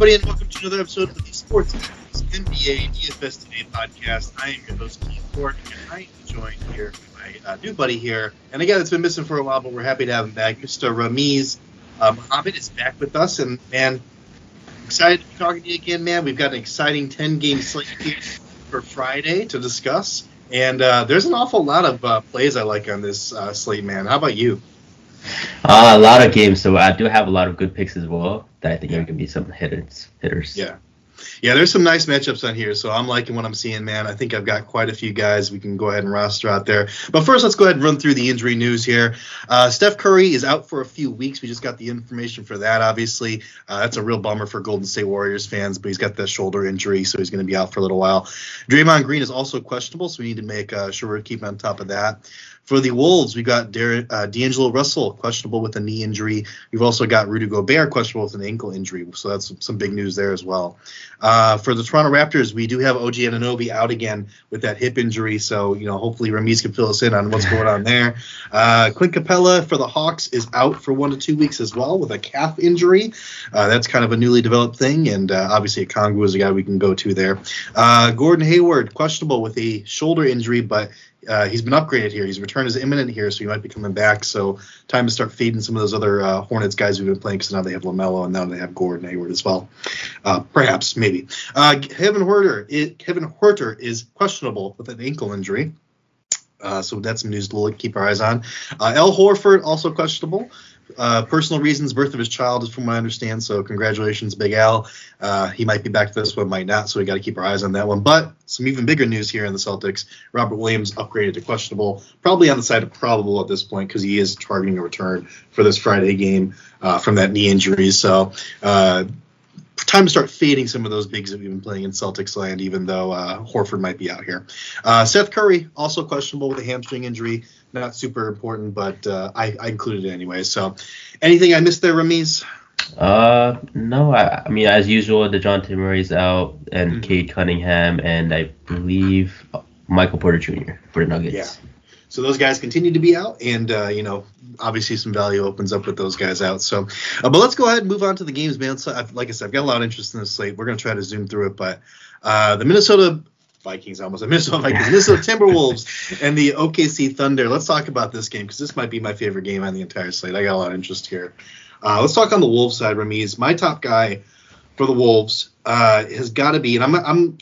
everybody, and welcome to another episode of the Sports NBA DFS Today podcast. I am your host, Keith Ford, and I am joined here by my uh, new buddy here, and again, it's been missing for a while, but we're happy to have him back. Mr. Rameez uh, Mohammed is back with us, and man, excited to be talking to you again, man. We've got an exciting 10 game slate here for Friday to discuss, and uh, there's an awful lot of uh, plays I like on this uh, slate, man. How about you? Uh, a lot of games, so I do have a lot of good picks as well that I think are going to be some hitters. Hitters. Yeah. Yeah, there's some nice matchups on here, so I'm liking what I'm seeing, man. I think I've got quite a few guys we can go ahead and roster out there. But first, let's go ahead and run through the injury news here. Uh, Steph Curry is out for a few weeks. We just got the information for that, obviously. Uh, that's a real bummer for Golden State Warriors fans, but he's got the shoulder injury, so he's going to be out for a little while. Draymond Green is also questionable, so we need to make uh, sure we're keeping on top of that. For the Wolves, we've got Dar- uh, D'Angelo Russell questionable with a knee injury. We've also got Rudy Gobert questionable with an ankle injury. So that's some big news there as well. Uh, for the Toronto Raptors, we do have OG Anunoby out again with that hip injury. So, you know, hopefully Rameez can fill us in on what's going on there. Uh, Clint Capela for the Hawks is out for one to two weeks as well with a calf injury. Uh, that's kind of a newly developed thing. And uh, obviously, Okongwu is a guy we can go to there. Uh, Gordon Hayward, questionable with a shoulder injury, but uh, he's been upgraded here. His return is imminent here, so he might be coming back. So time to start feeding some of those other uh, Hornets guys we've been playing because now they have Lamelo and now they have Gordon Hayward as well. Uh, perhaps, maybe. Uh, Kevin Huerter, it, Kevin Huerter is questionable with an ankle injury. Uh, so that's some news to keep our eyes on. Uh, Al Horford also questionable. Uh, personal reasons, birth of his child, is from what I understand. So congratulations, Big Al. Uh, he might be back to this one, might not. So we got to keep our eyes on that one. But some even bigger news here in the Celtics: Robert Williams upgraded to questionable, probably on the side of probable at this point because he is targeting a return for this Friday game uh, from that knee injury. So uh, time to start fading some of those bigs that we've been playing in Celtics land, even though uh, Horford might be out here. Uh, Seth Curry also questionable with a hamstring injury. Not super important, but uh, I, I, included it anyway. So, anything I missed there, Rameez? Uh, no. I, I mean, as usual, Dejounte Murray's out, and mm-hmm. Cade Cunningham, and I believe Michael Porter Jr. for the Nuggets. Yeah. So those guys continue to be out, and uh, you know, obviously some value opens up with those guys out. So, uh, but let's go ahead and move on to the games, man. So, I've, like I said, I've got a lot of interest in this slate. We're gonna try to zoom through it, but uh, the Minnesota Vikings, I almost the Minnesota Vikings, Minnesota Timberwolves, and the OKC Thunder. Let's talk about this game because this might be my favorite game on the entire slate. I got a lot of interest here. Uh, let's talk on the Wolves side. Rameez, my top guy for the Wolves uh, has got to be, and I'm, I'm,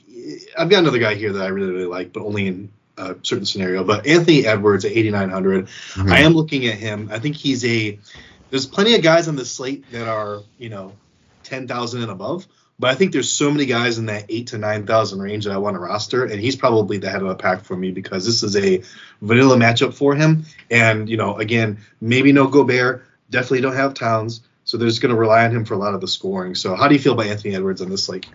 I've got another guy here that I really, really like, but only in a certain scenario. But Anthony Edwards at 8,900, mm-hmm. I am looking at him. I think he's a. There's plenty of guys on the slate that are you know 10,000 and above, but I think there's so many guys in that eight to nine thousand range that I want to roster, and he's probably the head of the pack for me because this is a vanilla matchup for him. And you know, again, maybe no Gobert, definitely don't have Towns, so they're just going to rely on him for a lot of the scoring. So how do you feel about Anthony Edwards on this slate?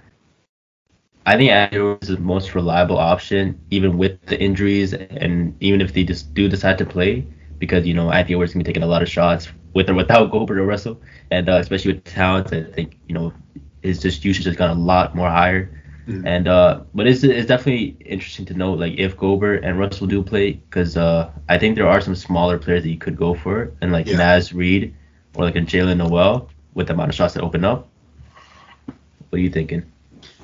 I think Edwards is the most reliable option, even with the injuries, and even if they just do decide to play, because you know Anthony Edwards can be taking a lot of shots with or without Gobert or Russell, and uh, especially with Towns, I think you know his just usage has gone a lot more higher. Mm-hmm. And uh, but it's it's definitely interesting to know like if Gobert and Russell do play, because uh, I think there are some smaller players that you could go for, and like yeah. Naz Reid or like a Jaylen Nowell with the amount of shots that open up. What are you thinking?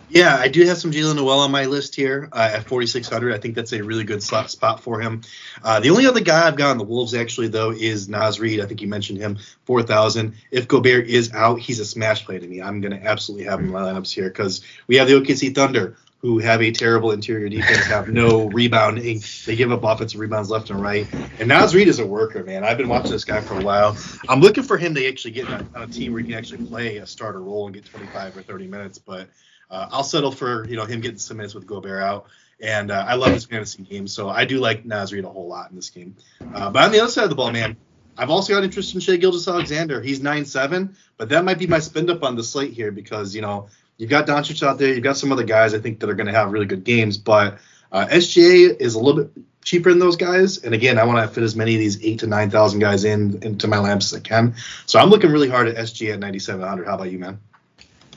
Yeah, I do have some Jaylen Nowell on my list here uh, at 4,600. I think that's a really good slot spot for him. Uh, the only other guy I've got on the Wolves actually though is Naz Reid. I think you mentioned him, 4,000. If Gobert is out, he's a smash play to me. I'm going to absolutely have him in my lineups here because we have the OKC Thunder who have a terrible interior defense, have no rebounding. They give up offensive rebounds left and right. And Naz Reid is a worker, man. I've been watching this guy for a while. I'm looking for him to actually get on a team where he can actually play a starter role and get 25 or 30 minutes, but – uh, I'll settle for you know him getting some minutes with Gobert out. And uh, I love this fantasy game, so I do like Naz a whole lot in this game. Uh, but on the other side of the ball, man, I've also got interest in Shai Gilgeous-Alexander. He's nine seven, but that might be my spend up on the slate here because you know you've got Doncic out there, you've got some other guys I think that are going to have really good games, but uh, SGA is a little bit cheaper than those guys. And again, I want to fit as many of these eight to nine thousand guys in into my lamps as I can. So I'm looking really hard at SGA at 9700. How about you, man?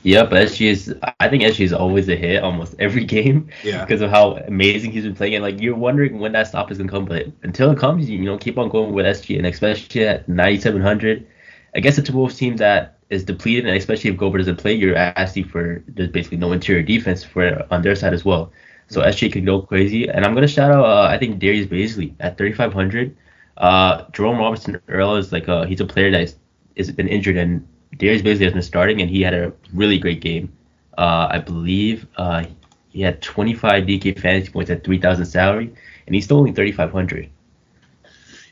Yeah, but SG is I think SG is always a hit almost every game. Yeah. Because of how amazing he's been playing, and like you're wondering when that stop is gonna come, but until it comes, you, you know, keep on going with SG, and especially at 9,700 against a Timberwolves team that is depleted, and especially if Gobert doesn't play, you're asking for there's basically no interior defense for on their side as well. So SGA can go crazy, and I'm gonna shout out uh, I think Darius Bazley at 3,500. Uh, Jerome Robinson Earl is like a, he's a player that has been injured, and Darius Bazley has been starting, and he had a really great game. Uh, I believe uh, he had 25 DK fantasy points at 3,000 salary, and he's still only 3,500.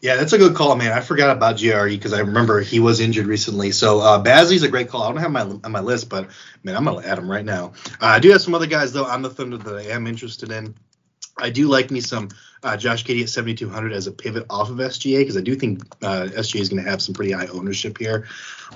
Yeah, that's a good call, man. I forgot about GRE because I remember he was injured recently. So uh, Bazley's a great call. I don't have my on my list, but man, I'm gonna add him right now. Uh, I do have some other guys though on the Thunder that I am interested in. I do like me some uh, Josh Giddey at 7,200 as a pivot off of SGA because I do think uh, SGA is going to have some pretty high ownership here.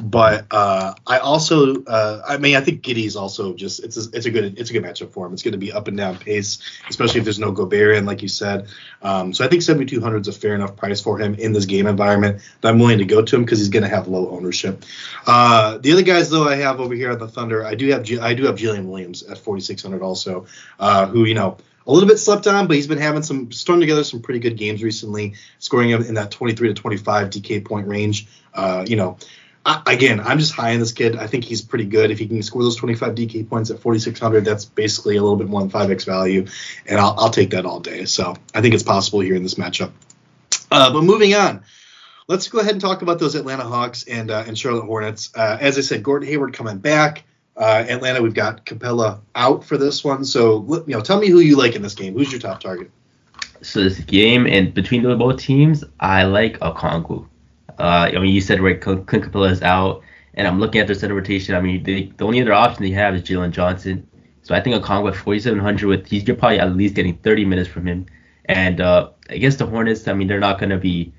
But uh, I also, uh, I mean, I think Giddey is also just it's a, it's a good it's a good matchup for him. It's going to be up and down pace, especially if there's no Gobert in, like you said. Um, so I think 7,200 is a fair enough price for him in this game environment that I'm willing to go to him because he's going to have low ownership. Uh, the other guys though I have over here on the Thunder, I do have I do have Jalen Williams at 4,600 also, uh, who you know a little bit slept on, but he's been having some strung together some pretty good games recently, scoring him in that 23 to 25 DK point range. Uh, you know, I, again, I'm just high on this kid. I think he's pretty good. If he can score those 25 DK points at 4600, that's basically a little bit more than 5x value, and I'll, I'll take that all day. So I think it's possible here in this matchup. Uh, but moving on let's go ahead and talk about those Atlanta Hawks and uh, and Charlotte Hornets. Uh, as I said, Gordon Hayward coming back. Uh, Atlanta, we've got Capela out for this one. So, you know, tell me who you like in this game. Who's your top target? So this game and between the both teams, I like Okongwu. Uh, I mean, you said right, Clint Capela is out, and I'm looking at their center rotation. I mean, they, the only other option they have is Jalen Johnson. So I think Okongwu at 4,700 with he's you're probably at least getting 30 minutes from him. And uh, against the Hornets, I mean, they're not going to be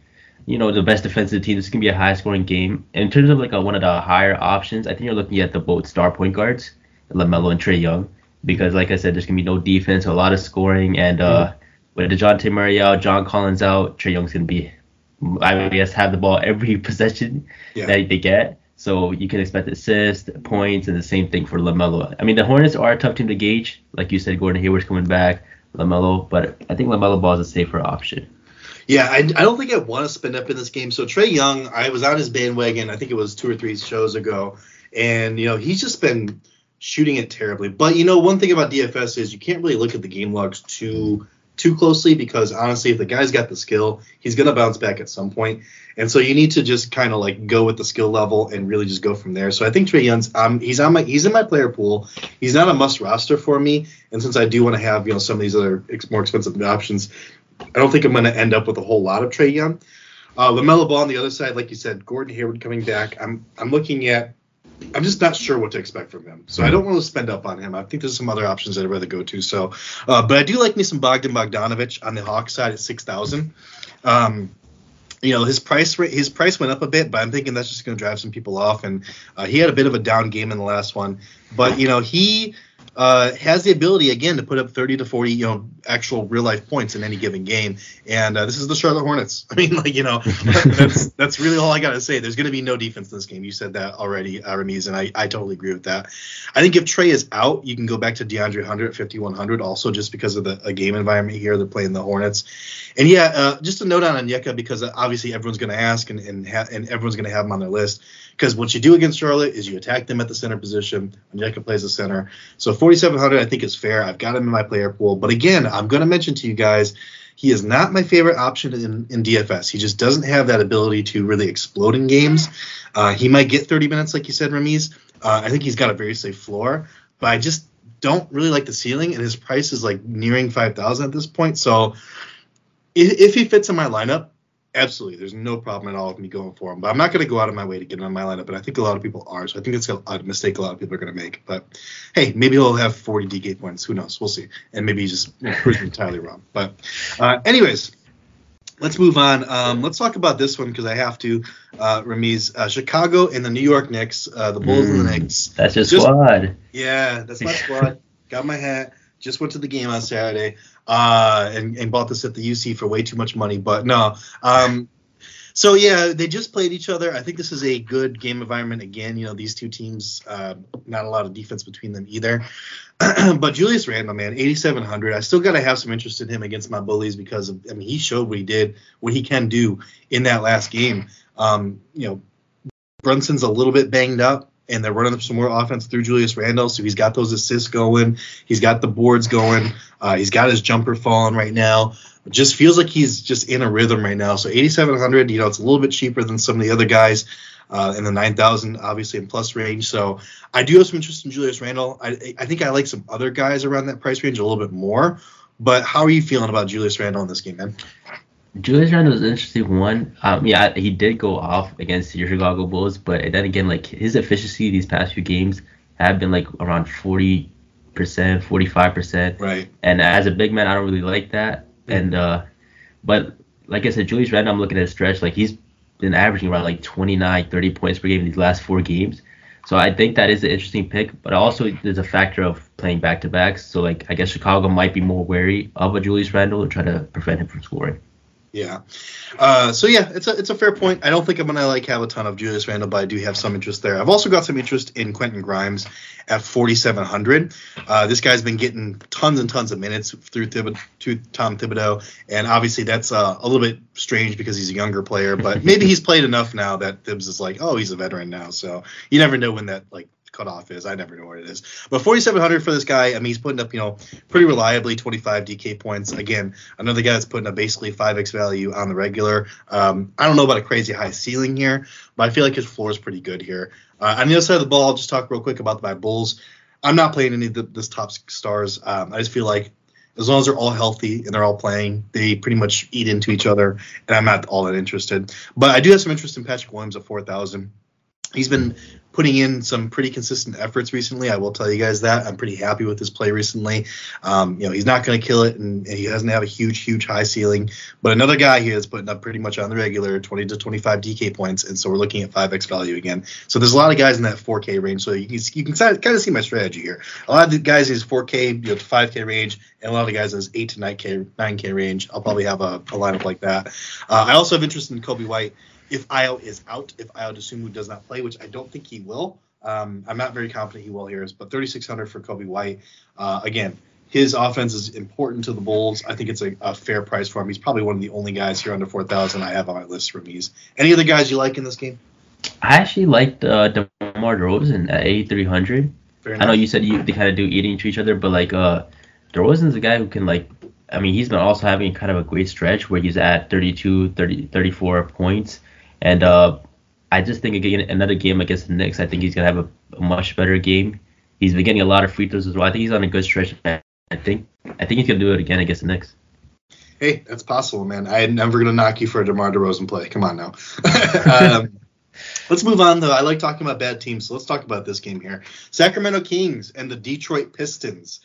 you know, the best defensive team. This is gonna be a high scoring game. in terms of like a, one of the higher options, I think you're looking at the both star point guards, LaMelo and Trae Young, because like I said, there's gonna be no defense, a lot of scoring, and uh, mm-hmm. with Dejounte Murray out, John Collins out, Trae Young's gonna be, I would guess, have the ball every possession yeah. that they get. So you can expect assists, points, and the same thing for LaMelo. I mean, the Hornets are a tough team to gauge. Like you said, Gordon Hayward's coming back, LaMelo, but I think LaMelo Ball is a safer option. Yeah, I, I don't think I want to spend up in this game. So Trae Young, I was on his bandwagon. I think it was two or three shows ago, and you know he's just been shooting it terribly. But you know one thing about DFS is you can't really look at the game logs too too closely because honestly, if the guy's got the skill, he's gonna bounce back at some point. And so you need to just kind of like go with the skill level and really just go from there. So I think Trae Young's um he's on my he's in my player pool. He's not a must roster for me. And since I do want to have you know some of these other ex- more expensive options, I don't think I'm going to end up with a whole lot of Trae Young. Uh, Lamelo Ball on the other side, like you said, Gordon Hayward coming back. I'm I'm looking at. I'm just not sure what to expect from him, so I don't want to spend up on him. I think there's some other options I'd rather go to. So, uh, but I do like me some Bogdan Bogdanovic on the Hawks side at six thousand. Um, you know his price rate. his price went up a bit, but I'm thinking that's just going to drive some people off. And uh, he had a bit of a down game in the last one, but you know he uh, has the ability again to put up 30 to 40, you know, actual real life points in any given game. And uh, this is the Charlotte Hornets. I mean, like you know, that's that's really all I gotta say. There's going to be no defense in this game. You said that already, uh, Rameez, and I, I totally agree with that. I think if Trae is out, you can go back to DeAndre Hunter at 5100, also just because of the game environment here. They're playing the Hornets. And yeah, uh, just a note on Onyeka because obviously everyone's going to ask and and, ha- and everyone's going to have him on their list. Because what you do against Charlotte is you attack them at the center position. Onyeka plays the center. So 4,700 I think is fair. I've got him in my player pool. But again, I'm going to mention to you guys, he is not my favorite option in, in DFS. He just doesn't have that ability to really explode in games. Uh, he might get 30 minutes, like you said, Rameez. Uh, I think he's got a very safe floor, but I just don't really like the ceiling, and his price is like nearing 5,000 at this point. So if, if he fits in my lineup, Absolutely, there's no problem at all with me going for him. But I'm not going to go out of my way to get him on my lineup. But I think a lot of people are, so I think it's a, a mistake a lot of people are going to make. But hey, maybe he'll have 40 DK points. Who knows? We'll see. And maybe he's just proves entirely wrong. But uh, anyways, let's move on. Um, let's talk about this one because I have to. Uh, Rameez, uh, Chicago and the New York Knicks, uh, the Bulls mm, and the mm, Knicks. That's your just, squad. Yeah, that's my squad. Got my hat. Just went to the game on Saturday uh, and, and bought this at the UC for way too much money. But no. Um, so yeah, they just played each other. I think this is a good game environment. Again, you know, these two teams, uh, not a lot of defense between them either. but Julius Randle, man, 8,700. I still got to have some interest in him against my bullies because of, I mean, he showed what he did, what he can do in that last game. Um, you know, Brunson's a little bit banged up. And they're running up some more offense through Julius Randle. So he's got those assists going. He's got the boards going. Uh, he's got his jumper falling right now. It just feels like he's just in a rhythm right now. So 8,700, you know, it's a little bit cheaper than some of the other guys uh, in the 9,000, obviously in plus range. So I do have some interest in Julius Randle. I, I think I like some other guys around that price range a little bit more. But how are you feeling about Julius Randle in this game, man? Julius Randle is an interesting one. Um, yeah, he did go off against the Chicago Bulls, but then again, like his efficiency these past few games have been like around 40 percent, 45 percent. Right. And as a big man, I don't really like that. And uh, but like I said, Julius Randle, I'm looking at a stretch like he's been averaging around like 29, 30 points per game in these last four games. So I think that is an interesting pick, but also there's a factor of playing back to backs. So like I guess Chicago might be more wary of a Julius Randle and try to prevent him from scoring. Yeah. Uh, so yeah, it's a it's a fair point. I don't think I'm gonna like have a ton of Julius Randle, but I do have some interest there. I've also got some interest in Quentin Grimes at 4,700. Uh, this guy's been getting tons and tons of minutes through Thibod- to Tom Thibodeau, and obviously that's uh, a little bit strange because he's a younger player, but maybe he's played enough now that Thibs is like, oh, he's a veteran now. So you never know when that like cutoff is. I never know what it is. But 4,700 for this guy. I mean, he's putting up, you know, pretty reliably 25 DK points. Again, another guy that's putting up basically 5x value on the regular. Um, I don't know about a crazy high ceiling here, but I feel like his floor is pretty good here. Uh, on the other side of the ball, I'll just talk real quick about my Bulls. I'm not playing any of the, this top stars. Um, I just feel like as long as they're all healthy and they're all playing, they pretty much eat into each other, and I'm not all that interested. But I do have some interest in Patrick Williams at 4,000 he's been putting in some pretty consistent efforts recently. I will tell you guys that I'm pretty happy with his play recently. Um, you know, he's not going to kill it, and, and, he doesn't have a huge, huge high ceiling. But another guy here is putting up pretty much on the regular 20 to 25 DK points, and so we're looking at 5x value again. So there's a lot of guys in that 4K range. So you can, you can kind of see my strategy here. A lot of the guys his 4K you know, to 5K range, and a lot of the guys his 8 to 9K 9K range. I'll probably have a, a lineup like that. Uh, I also have interest in Coby White if Ayo is out, if Ayo Dosunmu does not play, which I don't think he will. Um, I'm not very confident he will here, but 3,600 for Coby White. Uh, again, his offense is important to the Bulls. I think it's a, a, fair price for him. He's probably one of the only guys here under 4,000 I have on my list for these. Any other guys you like in this game? I actually liked uh, DeMar DeRozan at 8,300. I know you said you they kind of do eating to each other, but like uh, DeRozan's a guy who can like I mean, he's been also having kind of a great stretch where he's at 32, 30, 34 points. And uh, I just think again another game against the Knicks, I think he's gonna have a, a, much better game. He's been getting a lot of free throws as well. I think he's on a good stretch. I think I think he's gonna do it again against the Knicks. Hey, that's possible, man. I'm never gonna knock you for a DeMar DeRozan play. Come on now. um, let's move on though. I like talking about bad teams, so let's talk about this game here. Sacramento Kings and the Detroit Pistons.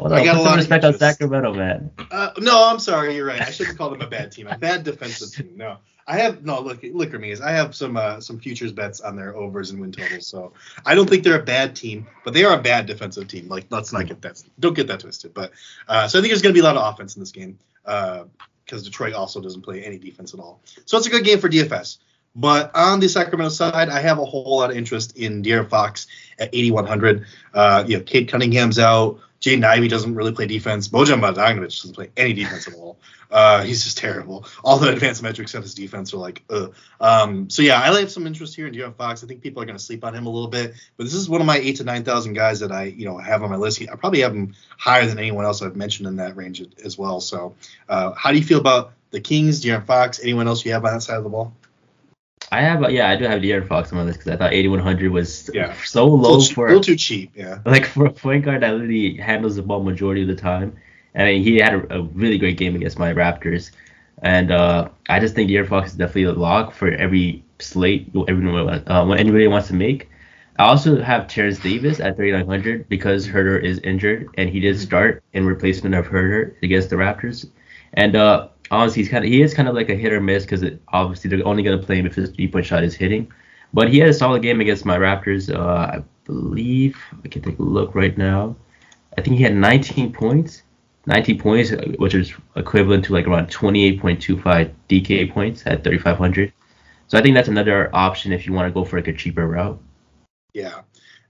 Well, I got a lot of respect on Sacramento, man. Uh, no, I'm sorry. You're right. I shouldn't call them a bad team. A bad defensive team. No. I have no look. At me. Is I have some uh, some futures bets on their overs and win totals. So I don't think they're a bad team, but they are a bad defensive team. Like let's not get that. Don't get that twisted. But uh, so I think there's going to be a lot of offense in this game because uh, Detroit also doesn't play any defense at all. So it's a good game for DFS. But on the Sacramento side, I have a whole lot of interest in De'Aaron Fox at 8,100. Uh, you know, Cade Cunningham's out. Jaden Ivey doesn't really play defense. Bojan Bogdanovic doesn't play any defense at all. Uh, he's just terrible. All the advanced metrics of his defense are like, ugh. Um, so yeah, I have some interest here in De'Aaron Fox. I think people are going to sleep on him a little bit, but this is one of my eight to nine thousand guys that I, you know, have on my list. I probably have him higher than anyone else I've mentioned in that range as well. So, uh, how do you feel about the Kings, De'Aaron Fox? Anyone else you have on that side of the ball? I have, yeah, I do have De'Aaron Fox on my list because I thought 8100 was yeah. so low for a little too cheap, yeah. Like for a point guard that literally handles the ball majority of the time. I mean, he had a, a really great game against my Raptors, and uh, I just think De'Aaron Fox is definitely a lock for every slate everyone uh, when anybody wants to make. I also have Terence Davis at 3900 because Huerter is injured and he did mm-hmm. start in replacement of Huerter against the Raptors, and uh, honestly, he's kind of he is kind of like a hit or miss because obviously they're only gonna play him if his three point shot is hitting. But he had a solid game against my Raptors. Uh, I believe I can take a look right now. I think he had 19 points, 19 points, which is equivalent to like around 28.25 DK points at 3,500. So I think that's another option if you want to go for like a cheaper route. Yeah,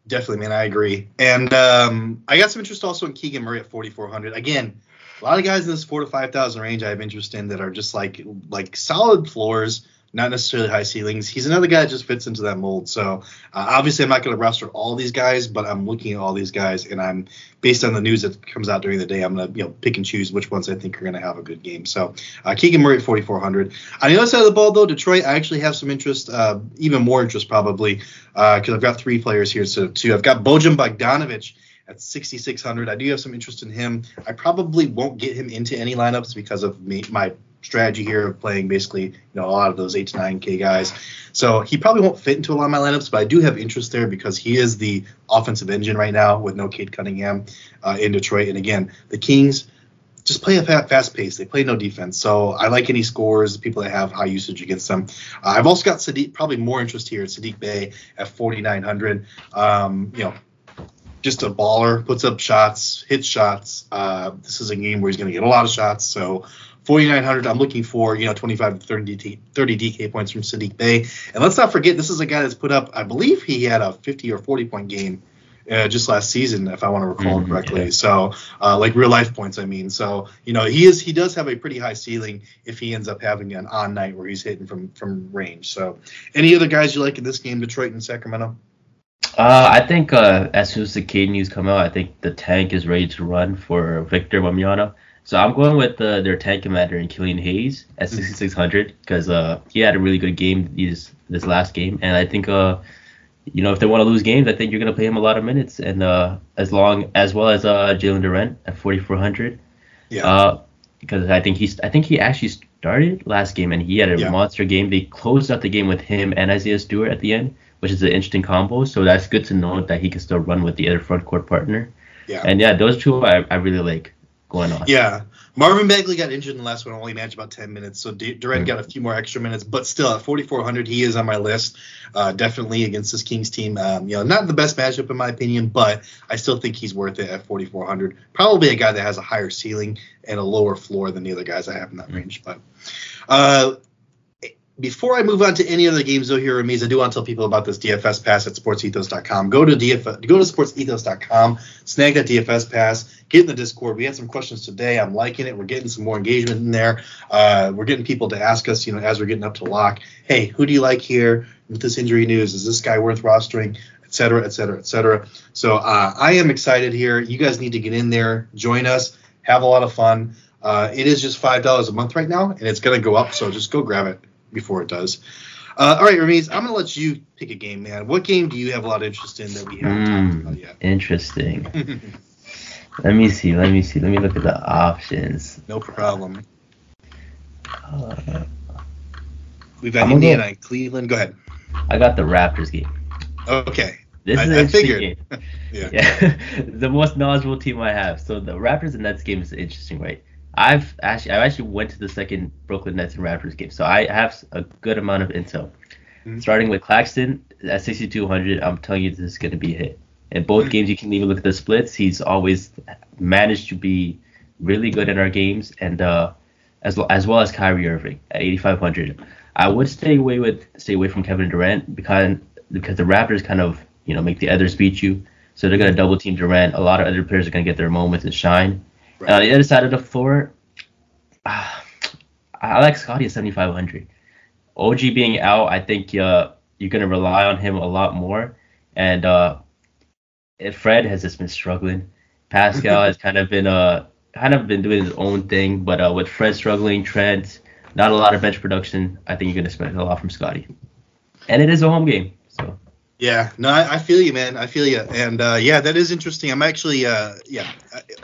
definitely, man. I agree. And um, I got some interest also in Keegan Murray at 4,400. Again, a lot of guys in this four to five thousand range I have interest in that are just like like solid floors, not necessarily high ceilings. He's another guy that just fits into that mold. So uh, obviously, I'm not going to roster all these guys, but I'm looking at all these guys, and I'm based on the news that comes out during the day, I'm going to you know pick and choose which ones I think are going to have a good game. So uh, Keegan Murray at 4,400. On the other side of the ball, though, Detroit, I actually have some interest, uh, even more interest probably, because uh, I've got three players here. So two, I've got Bojan Bogdanovic at 6,600. I do have some interest in him. I probably won't get him into any lineups because of me, my strategy here of playing basically you know a lot of those eight to nine K guys. So he probably won't fit into a lot of my lineups, but I do have interest there because he is the offensive engine right now with no Cade Cunningham uh, in Detroit. And again, the Kings just play a fast pace. They play no defense. So I like any scores, people that have high usage against them. Uh, I've also got Saddiq, probably more interest here. Saddiq Bey at 4,900. Um, you know, just a baller, puts up shots, hits shots. Uh, this is a game where he's going to get a lot of shots. So 4,900. I'm looking for you know 25 to 30 DK, 30 DK points from Saddiq Bey. And let's not forget, this is a guy that's put up, I believe he had a 50 or 40 point game. Uh, just last season, if I want to recall mm-hmm, correctly. Yeah. So, uh, like real life points, I mean. So, you know, he is he does have a pretty high ceiling if he ends up having an on night where he's hitting from from range. So, any other guys you like in this game, Detroit and Sacramento? Uh, I think uh, as soon as the Cade news come out, I think the tank is ready to run for Victor Wembanyama. So I'm going with uh, their tank commander in Killian Hayes at mm-hmm. 6600 because uh, he had a really good game this this last game, and I think uh, you know if they want to lose games, I think you're gonna play him a lot of minutes, and uh, as long as well as uh, Jalen Duren at 4400. Yeah. Uh, because I think he's I think he actually started last game and he had a yeah. monster game. They closed out the game with him and Isaiah Stewart at the end, which is an interesting combo. So that's good to know that he can still run with the other front court partner. Yeah. And yeah, those two I, I really like going on. Yeah. Marvin Bagley got injured in the last one, only matched about 10 minutes. So D- Duren mm-hmm. got a few more extra minutes, but still at 4,400, he is on my list. Uh, definitely against this Kings team. Um, you know, not the best matchup in my opinion, but I still think he's worth it at 4,400. Probably a guy that has a higher ceiling and a lower floor than the other guys I have in that mm-hmm. range. But uh, before I move on to any other games, though, here, Rameez, I do want to tell people about this DFS pass at sportsethos.com. Go to DF, go to sportsethos.com, snag that DFS pass, get in the Discord. We had some questions today. I'm liking it. We're getting some more engagement in there. Uh, we're getting people to ask us, you know, as we're getting up to lock, hey, who do you like here with this injury news? Is this guy worth rostering? Et cetera, et cetera, et cetera. So uh, I am excited here. You guys need to get in there, join us, have a lot of fun. Uh, it is just five dollars a month right now, and it's gonna go up. So just go grab it before it does. Uh, all right, Rameez, I'm gonna let you pick a game, man. What game do you have a lot of interest in that we haven't mm, talked about yet? Interesting. let me see. Let me see. Let me look at the options. No problem. Uh, We've got Indiana and Cleveland. Go ahead. I got the Raptors game. Okay. This is I, I figured. yeah. yeah. the most knowledgeable team I have. So the Raptors and Nets game is interesting, right? I've actually I actually went to the second Brooklyn Nets and Raptors game, so I have a good amount of intel. Mm-hmm. Starting with Claxton at 6,200, I'm telling you this is going to be a hit. In both mm-hmm. games, you can even look at the splits. He's always managed to be really good in our games, and uh, as as well as Kyrie Irving at 8,500. I would stay away with stay away from Kevin Durant because because the Raptors kind of you know make the others beat you, so they're going to double team Durant. A lot of other players are going to get their moments and shine. Right. Uh, the other side of the floor, uh, I like Scottie at 7,500. OG being out, I think uh, you're going to rely on him a lot more. And uh, Fred has just been struggling. Pascal has kind of been uh kind of been doing his own thing, but uh, with Fred struggling, Trent, not a lot of bench production. I think you're going to expect a lot from Scottie. And it is a home game, so yeah, no, I, I, feel you, man. I feel you, and uh, yeah, that is interesting. I'm actually, uh, yeah,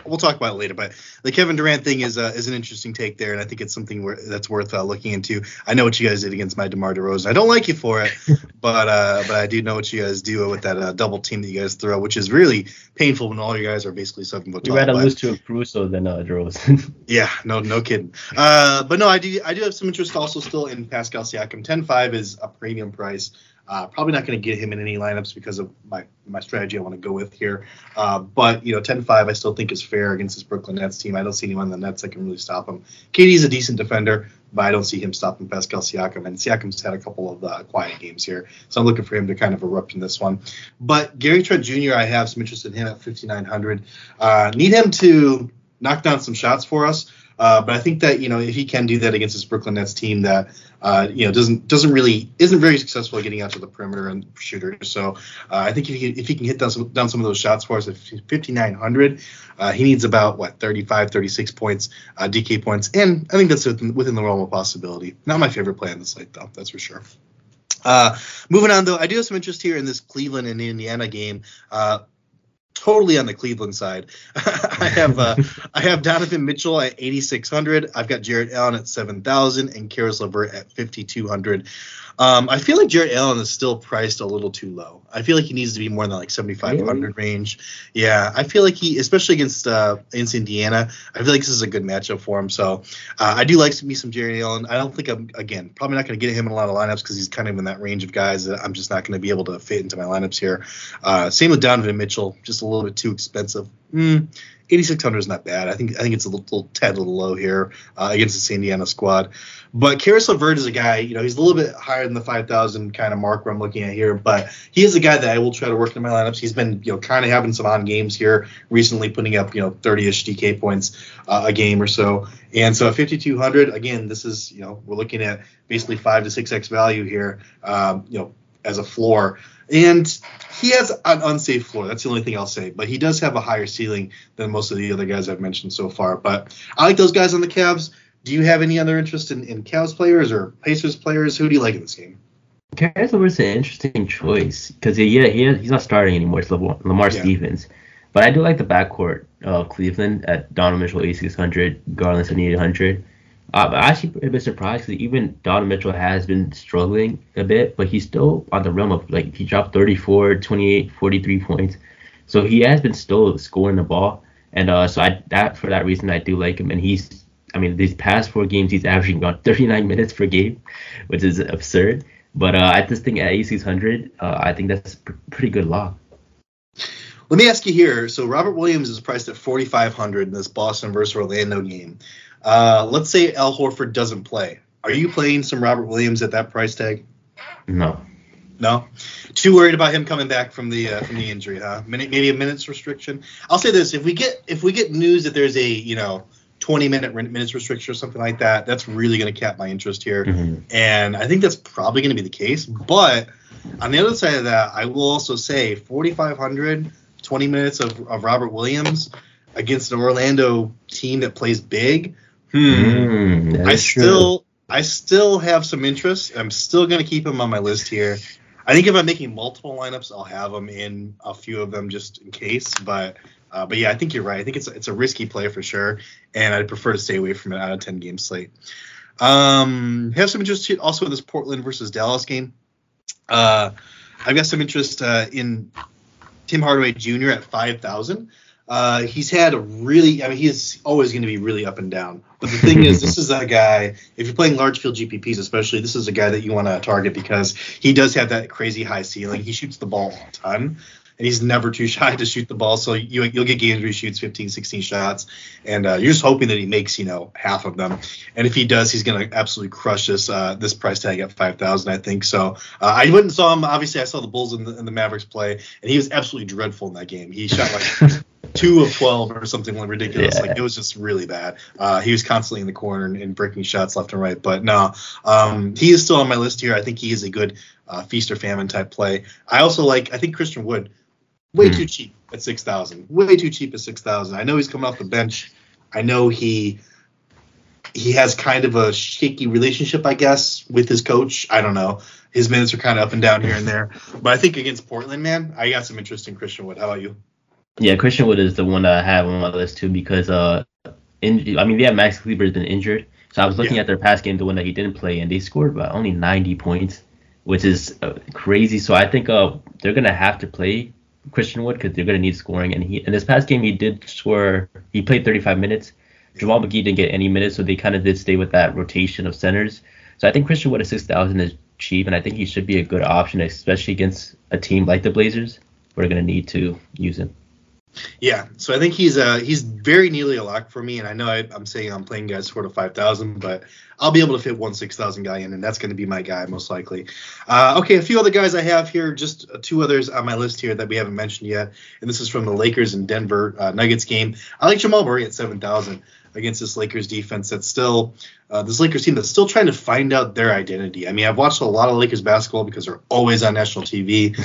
we'll talk about it later, but the Kevin Durant thing is uh, is an interesting take there, and I think it's something where, that's worth uh, looking into. I know what you guys did against my Demar Derozan. I don't like you for it, but uh, but I do know what you guys do with that uh, double team that you guys throw, which is really painful when all you guys are basically seven foot tall. You rather lose to a Caruso than uh, Derozan. yeah, no, no kidding. Uh, but no, I do I do have some interest also still in Pascal Siakam. 10-5 is a premium price. Uh, probably not going to get him in any lineups because of my, my strategy I want to go with here. Uh, but, you know, 10 5 I still think is fair against this Brooklyn Nets team. I don't see anyone in the Nets that can really stop him. KD's a decent defender, but I don't see him stopping Pascal Siakam. And Siakam's had a couple of uh, quiet games here. So I'm looking for him to kind of erupt in this one. But Gary Trent Jr., I have some interest in him at 5,900. Uh, need him to knock down some shots for us. Uh, but I think that you know if he can do that against this Brooklyn Nets team that uh, you know doesn't doesn't really isn't very successful at getting out to the perimeter and shooters. So uh, I think if he if he can hit down some, down some of those shots for us at 5900, uh, he needs about what 35 36 points uh, DK points, and I think that's within, within the realm of possibility. Not my favorite play on the slate though, that's for sure. Uh, moving on though, I do have some interest here in this Cleveland and Indiana game. Uh, totally on the Cleveland side. I have uh, I have Donovan Mitchell at 8600. I've got Jarrett Allen at 7000 and Caris LeVert at 5200. Um, I feel like Jarrett Allen is still priced a little too low. I feel like he needs to be more in the like 7,500 really? range. Yeah, I feel like he, especially against uh, against Indiana, I feel like this is a good matchup for him. So uh, I do like to me some Jarrett Allen. I don't think I'm again probably not going to get him in a lot of lineups because he's kind of in that range of guys that I'm just not going to be able to fit into my lineups here. Uh, same with Donovan Mitchell, just a little bit too expensive. Mm, 8600 is not bad. I think I think it's a little, tad little low here uh, against this Indiana squad. But Caris LeVert is a guy, you know, he's a little bit higher than the 5,000 kind of mark where I'm looking at here, but he is a guy that I will try to work in my lineups. He's been, you know, kind of having some on games here recently, putting up, you know, 30ish DK points uh, a game or so. And so 5,200, again, this is, you know, we're looking at basically five to six X value here, um, you know, as a floor. And he has an unsafe floor. That's the only thing I'll say. But he does have a higher ceiling than most of the other guys I've mentioned so far. But I like those guys on the Cavs. Do you have any other interest in, in Cavs players or Pacers players? Who do you like in this game? Caris LeVert's an interesting choice because yeah, he, he's not starting anymore. It's Lamar, Lamar yeah. Stevens. But I do like the backcourt of Cleveland at Donovan Mitchell 8600, Garland 7800. Uh, I'm actually a bit surprised because even Donovan Mitchell has been struggling a bit, but he's still on the realm of like he dropped 34, 28, 43 points. So he has been still scoring the ball, and uh, so I that for that reason I do like him. And he's, I mean, these past four games he's averaging about 39 minutes per game, which is absurd. But uh, at this thing at 8600, uh, I think that's a pretty good lock. Let me ask you here. So Robert Williams is priced at 4,500 in this Boston versus Orlando game. Uh, let's say Al Horford doesn't play. Are you playing some Robert Williams at that price tag? No. No. Too worried about him coming back from the uh, from the injury, huh? Maybe a minutes restriction. I'll say this: if we get if we get news that there's a you know 20 minute minutes restriction or something like that, that's really going to cap my interest here. Mm-hmm. And I think that's probably going to be the case. But on the other side of that, I will also say 4,500, 20 minutes of, of Robert Williams against an Orlando team that plays big. Hmm. Mm, I still true. I still have some interest. I'm still going to keep him on my list here. I think if I'm making multiple lineups, I'll have him in a few of them just in case. But uh, but yeah, I think you're right. I think it's it's a risky play for sure, and I'd prefer to stay away from it out of 10 game slate. Um, have some interest also in this Portland versus Dallas game. Uh, I've got some interest uh, in Tim Hardaway Jr. at 5,000. Uh, he's had a really, I mean, he's always going to be really up and down. But the thing is, this is a guy, if you're playing large field GPPs especially, this is a guy that you want to target because he does have that crazy high ceiling. He shoots the ball all the time and he's never too shy to shoot the ball. So you, will get games where he shoots 15, 16 shots, and uh, you're just hoping that he makes you know half of them. And if he does, he's going to absolutely crush this uh, this price tag at 5,000, I think. So uh, I went and saw him. Obviously, I saw the Bulls and the, and the Mavericks play, and he was absolutely dreadful in that game. He shot like. two of 12 or something like ridiculous. Yeah. Like it was just really bad. Uh, he was constantly in the corner and, and, breaking shots left and right. But no, um, he is still on my list here. I think he is a good uh, feast or famine type play. I also like, I think Christian Wood way mm. too cheap at six thousand. Way too cheap at six thousand. I know he's coming off the bench. I know he he has kind of a shaky relationship, I guess, with his coach. I don't know. His minutes are kind of up and down here and there. But I think against Portland, man, I got some interest in Christian Wood. How about you? Yeah, Christian Wood is the one that I have on my list too because uh, in, I mean, yeah, Max Kleber's been injured, so I was looking yeah. at their past game, the one that he didn't play, and they scored about only 90 points, which is uh, crazy. So I think uh, they're gonna have to play Christian Wood because they're going to need scoring. And he in this past game he did score. He played 35 minutes. JaVale McGee didn't get any minutes, so they kind of did stay with that rotation of centers. So I think Christian Wood at 6,000 is cheap, and I think he should be a good option, especially against a team like the Blazers. We're going to need to use him. Yeah, so I think he's uh he's very nearly a lock for me, and I know I, am saying I'm playing guys four to five thousand, but I'll be able to fit one six thousand guy in, and that's going to be my guy most likely. Uh, okay, a few other guys I have here, just two others on my list here that we haven't mentioned yet, and this is from the Lakers and Denver uh, Nuggets game. I like Jamal Murray at seven thousand against this Lakers defense that's still uh, this Lakers team that's still trying to find out their identity. I mean, I've watched a lot of Lakers basketball because they're always on national TV.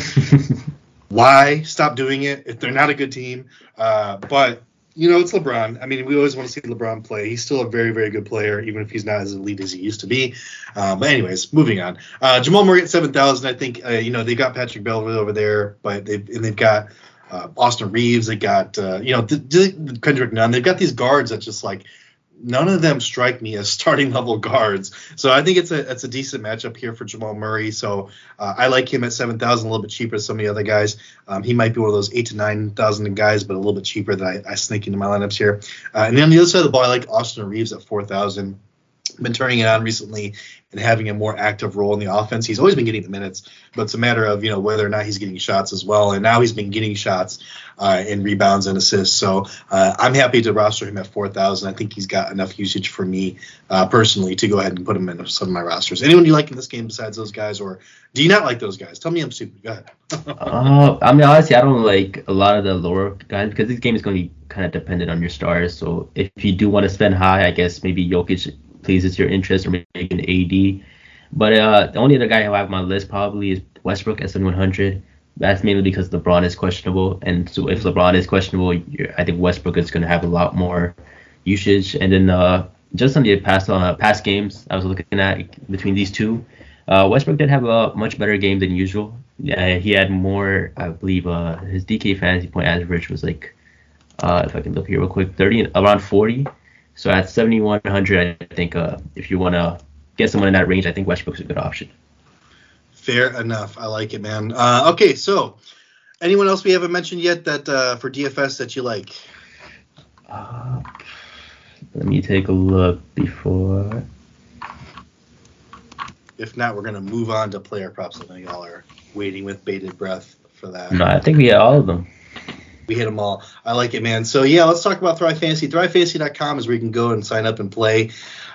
Why stop doing it if they're not a good team? Uh, but you know, it's LeBron. I mean, we always want to see LeBron play. He's still a very, very good player, even if he's not as elite as he used to be. Uh, but anyways, moving on. Uh, Jamal Murray at seven thousand. I think uh, you know they got Patrick Beverley over there, but they and they've got uh, Austin Reaves, They got you know Kendrick Nunn. They've got these guards that just like none of them strike me as starting level guards. So I think it's a it's a decent matchup here for Jamal Murray. So uh, I like him at seven thousand, a little bit cheaper than some of the other guys. Um, he might be one of those eight to nine thousand guys, but a little bit cheaper that I, I sneak into my lineups here. Uh, and then on the other side of the ball, I like Austin Reaves at four thousand. Been turning it on recently and having a more active role in the offense. He's always been getting the minutes, but it's a matter of you know whether or not he's getting shots as well. And now he's been getting shots uh, and rebounds and assists. So uh, I'm happy to roster him at 4,000. I think he's got enough usage for me uh, personally to go ahead and put him in some of my rosters. Anyone you like in this game besides those guys, or do you not like those guys? Tell me I'm stupid. Go ahead. uh, I mean, honestly, I don't like a lot of the lower guys because this game is going to be kind of dependent on your stars. So if you do want to spend high, I guess maybe Jokic pleases your interest or maybe an AD. But uh, the only other guy who I have on my list probably is Westbrook at 7100. That's mainly because LeBron is questionable, and so if LeBron is questionable, I think Westbrook is going to have a lot more usage. And then uh, just on the past uh, past games I was looking at between these two, uh, Westbrook did have a much better game than usual. He had more, I believe, uh, his DK fantasy point average was like, uh, if I can look here real quick, 30 around 40. So at 7100, I think uh, if you want to get someone in that range, I think Westbrook's a good option. Fair enough. I like it, man. Uh, okay, so anyone else we haven't mentioned yet that uh, for DFS that you like? Uh, let me take a look before. If not, we're gonna move on to player props. I know y'all are waiting with bated breath for that. No, I think we got all of them we hit them all. I like it, man. So yeah, let's talk about Thrive Fantasy. ThriveFantasy.com is where you can go and sign up and play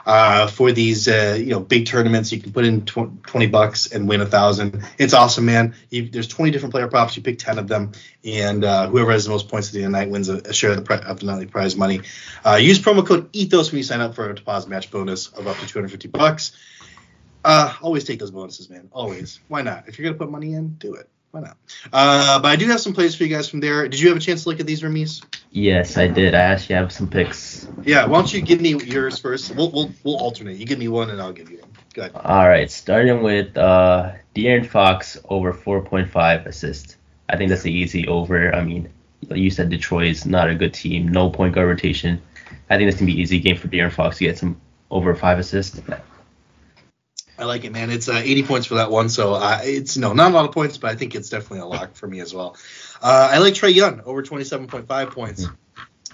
uh, for these uh, you know big tournaments. You can put in tw- 20 bucks and win a thousand. It's awesome, man. You, there's 20 different player props. You pick 10 of them, and uh, whoever has the most points at the end of the night wins a, a share of the, pri- of the nightly prize money. Uh, use promo code ETHOS when you sign up for a deposit match bonus of up to 250 bucks. Uh, always take those bonuses, man. Always. Why not? If you're gonna put money in, do it why not? Uh, but I do have some plays for you guys from there. Did you have a chance to look at these, Rameez? Yes, I did. I actually have some picks. Yeah, why don't you give me yours first? We'll we'll, we'll alternate. You give me one, and I'll give you one. Go ahead. All right, starting with uh, De'Aaron Fox over 4.5 assists. I think that's the easy over. I mean, you said Detroit is not a good team, no point guard rotation. I think this can be an easy game for De'Aaron Fox to get some over five assists. I like it, man. It's uh, 80 points for that one, so uh, it's no not a lot of points, but I think it's definitely a lock for me as well. Uh, I like Trae Young over 27.5 points.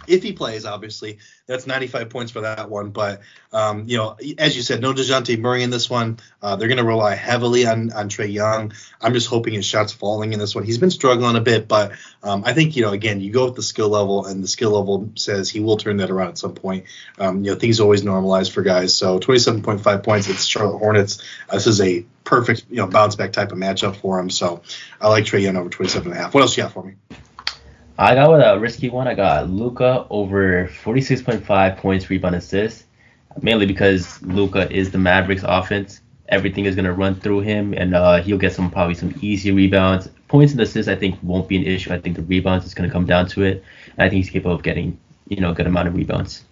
If he plays, obviously, that's 95 points for that one. But um, you know, as you said, no Dejounte Murray in this one. Uh, they're going to rely heavily on on Trae Young. I'm just hoping his shots falling in this one. He's been struggling a bit, but um, I think you know, again, you go with the skill level, and the skill level says he will turn that around at some point. Um, you know, things always normalize for guys. So 27.5 points. It's Charlotte Hornets. Uh, this is a perfect you know bounce back type of matchup for him. So I like Trae Young over 27 and a half. What else you got for me? I got with a risky one. I got Luka over 46.5 points, rebound, assists. Mainly because Luka is the Mavericks offense. Everything is gonna run through him, and uh, he'll get some probably some easy rebounds. Points and assists, I think, won't be an issue. I think the rebounds is gonna come down to it. I think he's capable of getting, you know, a good amount of rebounds.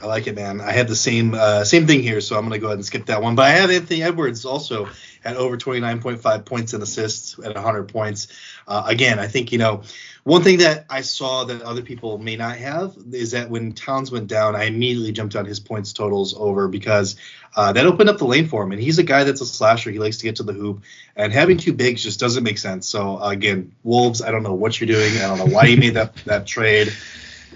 I like it, man. I have the same uh, same thing here, so I'm gonna go ahead and skip that one. But I have Anthony Edwards also at over 29.5 points and assists at 100 points. Uh, again, I think you know one thing that I saw that other people may not have is that when Towns went down, I immediately jumped on his points totals over because uh, that opened up the lane for him. And he's a guy that's a slasher. He likes to get to the hoop, and having two bigs just doesn't make sense. So again, Wolves, I don't know what you're doing. I don't know why you made that that trade.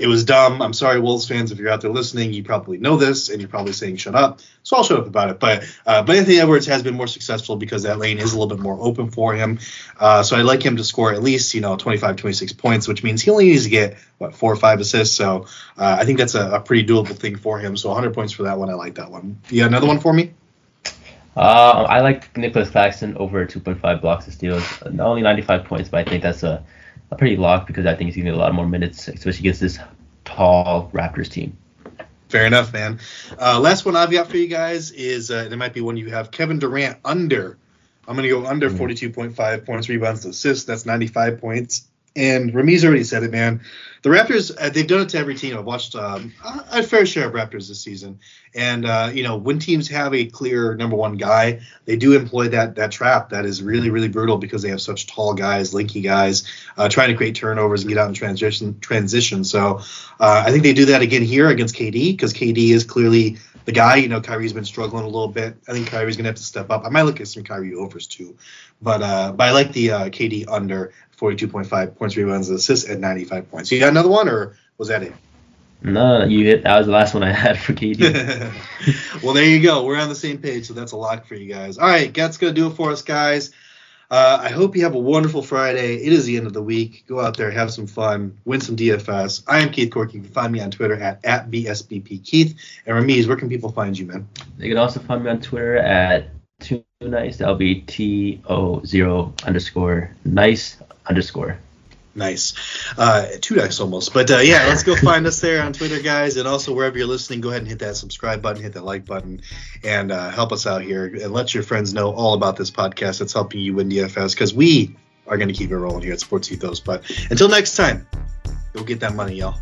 It was dumb. I'm sorry, Wolves fans, if you're out there listening, you probably know this, and you're probably saying shut up. So I'll shut up about it. But uh, but Anthony Edwards has been more successful because that lane is a little bit more open for him. Uh, so I'd like him to score at least you know 25, 26 points, which means he only needs to get what four or five assists. So uh, I think that's a, a, pretty doable thing for him. So 100 points for that one. I like that one. You got another one for me? Uh, I like Nicolas Claxton over 2.5 blocks of steals. Not only 95 points, but I think that's a pretty lock because I think he's going to get a lot more minutes, especially against this tall Raptors team. Fair enough, man. Uh, last one I've got for you guys is uh, there might be one you have Kevin Durant under. I'm going to go under mm-hmm. 42.5 points, rebounds, assists. That's 95 points. And Rameez already said it, man. The Raptors, uh, they've done it to every team. I've watched um, a fair share of Raptors this season, and uh, you know when teams have a clear number one guy, they do employ that that trap that is really really brutal because they have such tall guys, lanky guys, uh, trying to create turnovers and get out in transition transition. So uh, I think they do that again here against KD because KD is clearly the guy. You know, Kyrie's been struggling a little bit. I think Kyrie's gonna have to step up. I might look at some Kyrie overs too, but uh, but I like the uh, KD under 42.5 points, rebounds, assists, at 95 points. You got another one, or was that it? No, you hit. That was the last one I had for KD. well, there you go. We're on the same page, so that's a lock for you guys. All right, that's gonna do it for us, guys. Uh, I hope you have a wonderful Friday. It is the end of the week. Go out there, have some fun, win some DFS. I am Keith Cork. You can find me on Twitter at, at BSBP And Rameez, where can people find you, man? They can also find me on Twitter at Too Nice. That'll be T O zero underscore nice underscore. Nice. Uh, two dice almost. But uh, yeah, let's go find us there on Twitter, guys. And also, wherever you're listening, go ahead and hit that subscribe button, hit that like button, and uh, help us out here. And let your friends know all about this podcast that's helping you win DFS because we are going to keep it rolling here at Sports Ethos. But until next time, go get that money, y'all.